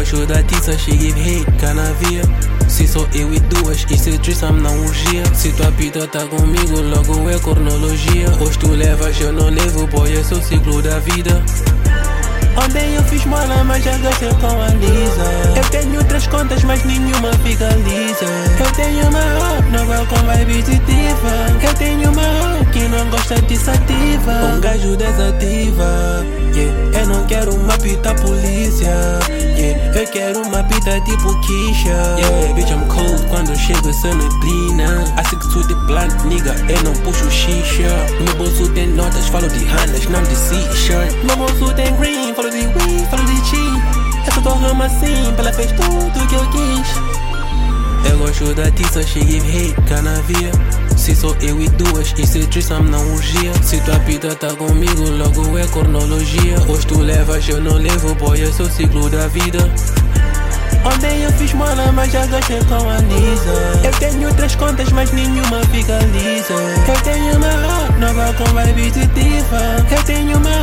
gosto da tiça, she give hate, canavia. Se sou eu e duas, isso é threesome, não urgia. Se tua pita tá comigo, logo é cronologia. Hoje tu levas, eu não levo, boy, esse é o ciclo da vida. Ontem eu fiz mola, mas já gastei com a Lisa. Eu tenho três contas, mas nenhuma fica lisa. Eu tenho uma up nova com vibe positiva. Eu tenho uma up que não gosta de sativa. Um gajo desativa. Yeah. Eu não quero uma pita polícia. Yeah. Eu quero uma pita tipo Kisha. Yeah, bitch, I'm cold quando chego essa neblina. I stick to the blunt, nigga. Eu não puxo xixa. No meu bolso tem notas, falo de Hannas, não de C-shirt. No meu bolso tem green, falo de weed, falo de chi. Essa tua rama assim, ela fez tudo que eu quis. Eu gosto da tiça, she give hate, canavia. Se sou eu e duas, isso é threesome, não urgia. Se tua pita tá comigo, logo é cronologia. Hoje tu levas, eu não levo, boy, esse é o ciclo da vida. Ontem eu fiz mola, mas já gastei com a Lisa. Eu tenho três contas, mas nenhuma fica lisa. Eu tenho uma nova com vibe positiva. Eu tenho uma